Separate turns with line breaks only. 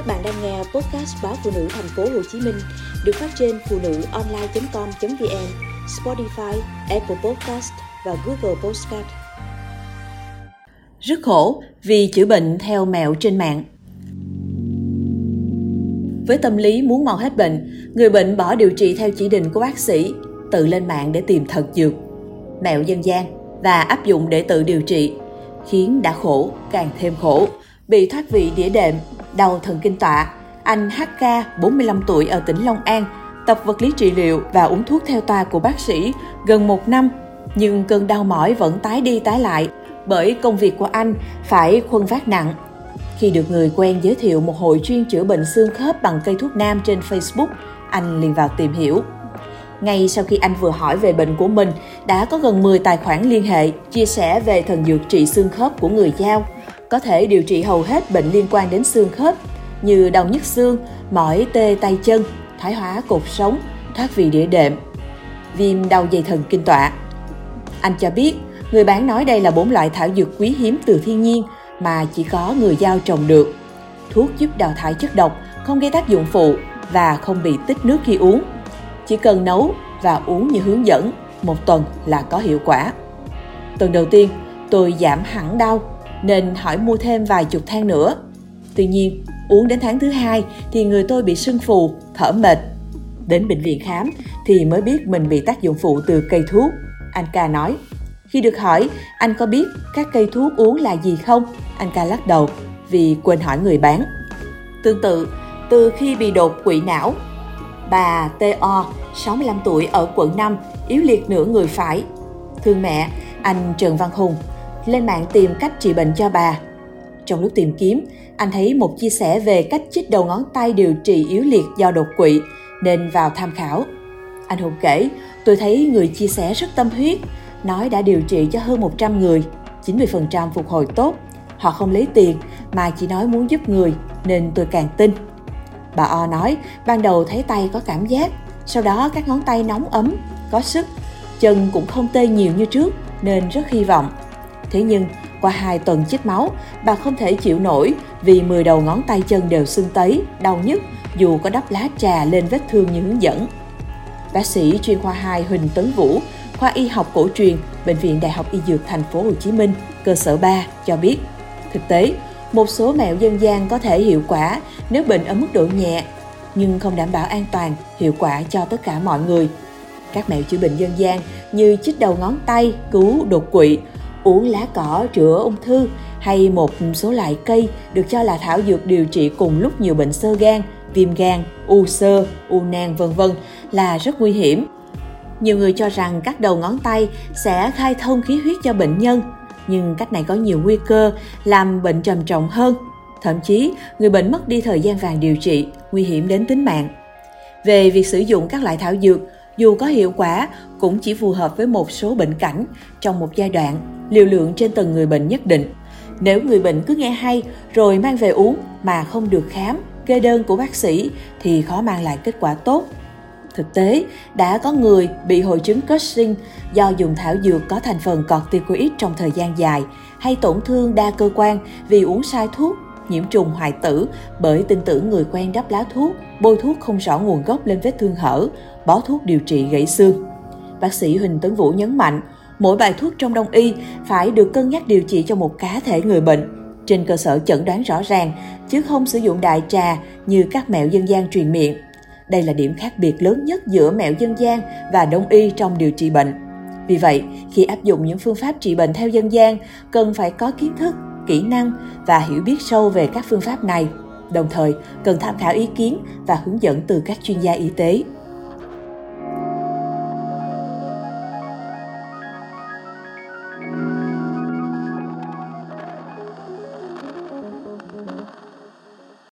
Các bạn đang nghe podcast báo phụ nữ thành phố Hồ Chí Minh được phát trên phụ nữ online.com.vn, Spotify, Apple Podcast và Google Podcast. Rất khổ vì chữa bệnh theo mẹo trên mạng. Với tâm lý muốn mau hết bệnh, người bệnh bỏ điều trị theo chỉ định của bác sĩ, tự lên mạng để tìm thật dược, mẹo dân gian và áp dụng để tự điều trị, khiến đã khổ càng thêm khổ. Bị thoát vị đĩa đệm, đau thần kinh tọa, anh HK, 45 tuổi ở tỉnh Long An, tập vật lý trị liệu và uống thuốc theo toa của bác sĩ gần một năm, nhưng cơn đau mỏi vẫn tái đi tái lại bởi công việc của anh phải khuân vác nặng. Khi được người quen giới thiệu một hội chuyên chữa bệnh xương khớp bằng cây thuốc nam trên Facebook, anh liền vào tìm hiểu. Ngay sau khi anh vừa hỏi về bệnh của mình, đã có gần 10 tài khoản liên hệ chia sẻ về thần dược trị xương khớp của người giao – có thể điều trị hầu hết bệnh liên quan đến xương khớp như đau nhức xương, mỏi tê tay chân, thoái hóa cột sống, thoát vị đĩa đệm, viêm đau dây thần kinh tọa. Anh cho biết, người bán nói đây là bốn loại thảo dược quý hiếm từ thiên nhiên mà chỉ có người giao trồng được. Thuốc giúp đào thải chất độc, không gây tác dụng phụ và không bị tích nước khi uống. Chỉ cần nấu và uống như hướng dẫn, một tuần là có hiệu quả. Tuần đầu tiên, tôi giảm hẳn đau nên hỏi mua thêm vài chục thang nữa. Tuy nhiên, uống đến tháng thứ hai thì người tôi bị sưng phù, thở mệt. Đến bệnh viện khám thì mới biết mình bị tác dụng phụ từ cây thuốc. Anh ca nói. Khi được hỏi anh có biết các cây thuốc uống là gì không, anh ca lắc đầu vì quên hỏi người bán. Tương tự, từ khi bị đột quỵ não, bà T.O. 65 tuổi ở quận 5, yếu liệt nửa người phải. Thương mẹ, anh Trần Văn Hùng, lên mạng tìm cách trị bệnh cho bà. Trong lúc tìm kiếm, anh thấy một chia sẻ về cách chích đầu ngón tay điều trị yếu liệt do đột quỵ, nên vào tham khảo. Anh Hùng kể, tôi thấy người chia sẻ rất tâm huyết, nói đã điều trị cho hơn 100 người, 90% phục hồi tốt. Họ không lấy tiền mà chỉ nói muốn giúp người nên tôi càng tin. Bà O nói, ban đầu thấy tay có cảm giác, sau đó các ngón tay nóng ấm, có sức, chân cũng không tê nhiều như trước nên rất hy vọng Thế nhưng, qua hai tuần chích máu, bà không thể chịu nổi vì 10 đầu ngón tay chân đều sưng tấy, đau nhức dù có đắp lá trà lên vết thương như hướng dẫn. Bác sĩ chuyên khoa 2 Huỳnh Tấn Vũ, khoa y học cổ truyền, Bệnh viện Đại học Y Dược Thành phố Hồ Chí Minh, cơ sở 3 cho biết, thực tế, một số mẹo dân gian có thể hiệu quả nếu bệnh ở mức độ nhẹ, nhưng không đảm bảo an toàn, hiệu quả cho tất cả mọi người. Các mẹo chữa bệnh dân gian như chích đầu ngón tay, cứu đột quỵ, uống lá cỏ chữa ung thư hay một số loại cây được cho là thảo dược điều trị cùng lúc nhiều bệnh sơ gan, viêm gan, u sơ, u nang vân vân là rất nguy hiểm. Nhiều người cho rằng cắt đầu ngón tay sẽ khai thông khí huyết cho bệnh nhân, nhưng cách này có nhiều nguy cơ làm bệnh trầm trọng hơn. Thậm chí, người bệnh mất đi thời gian vàng điều trị, nguy hiểm đến tính mạng. Về việc sử dụng các loại thảo dược, dù có hiệu quả cũng chỉ phù hợp với một số bệnh cảnh trong một giai đoạn, liều lượng trên từng người bệnh nhất định. Nếu người bệnh cứ nghe hay rồi mang về uống mà không được khám, kê đơn của bác sĩ thì khó mang lại kết quả tốt. Thực tế, đã có người bị hội chứng Cushing do dùng thảo dược có thành phần corticoid trong thời gian dài hay tổn thương đa cơ quan vì uống sai thuốc, nhiễm trùng hoại tử bởi tin tưởng người quen đắp lá thuốc, bôi thuốc không rõ nguồn gốc lên vết thương hở, bó thuốc điều trị gãy xương. Bác sĩ Huỳnh Tấn Vũ nhấn mạnh, mỗi bài thuốc trong đông y phải được cân nhắc điều trị cho một cá thể người bệnh trên cơ sở chẩn đoán rõ ràng, chứ không sử dụng đại trà như các mẹo dân gian truyền miệng. Đây là điểm khác biệt lớn nhất giữa mẹo dân gian và đông y trong điều trị bệnh. Vì vậy, khi áp dụng những phương pháp trị bệnh theo dân gian, cần phải có kiến thức, kỹ năng và hiểu biết sâu về các phương pháp này. Đồng thời, cần tham khảo ý kiến và hướng dẫn từ các chuyên gia y tế.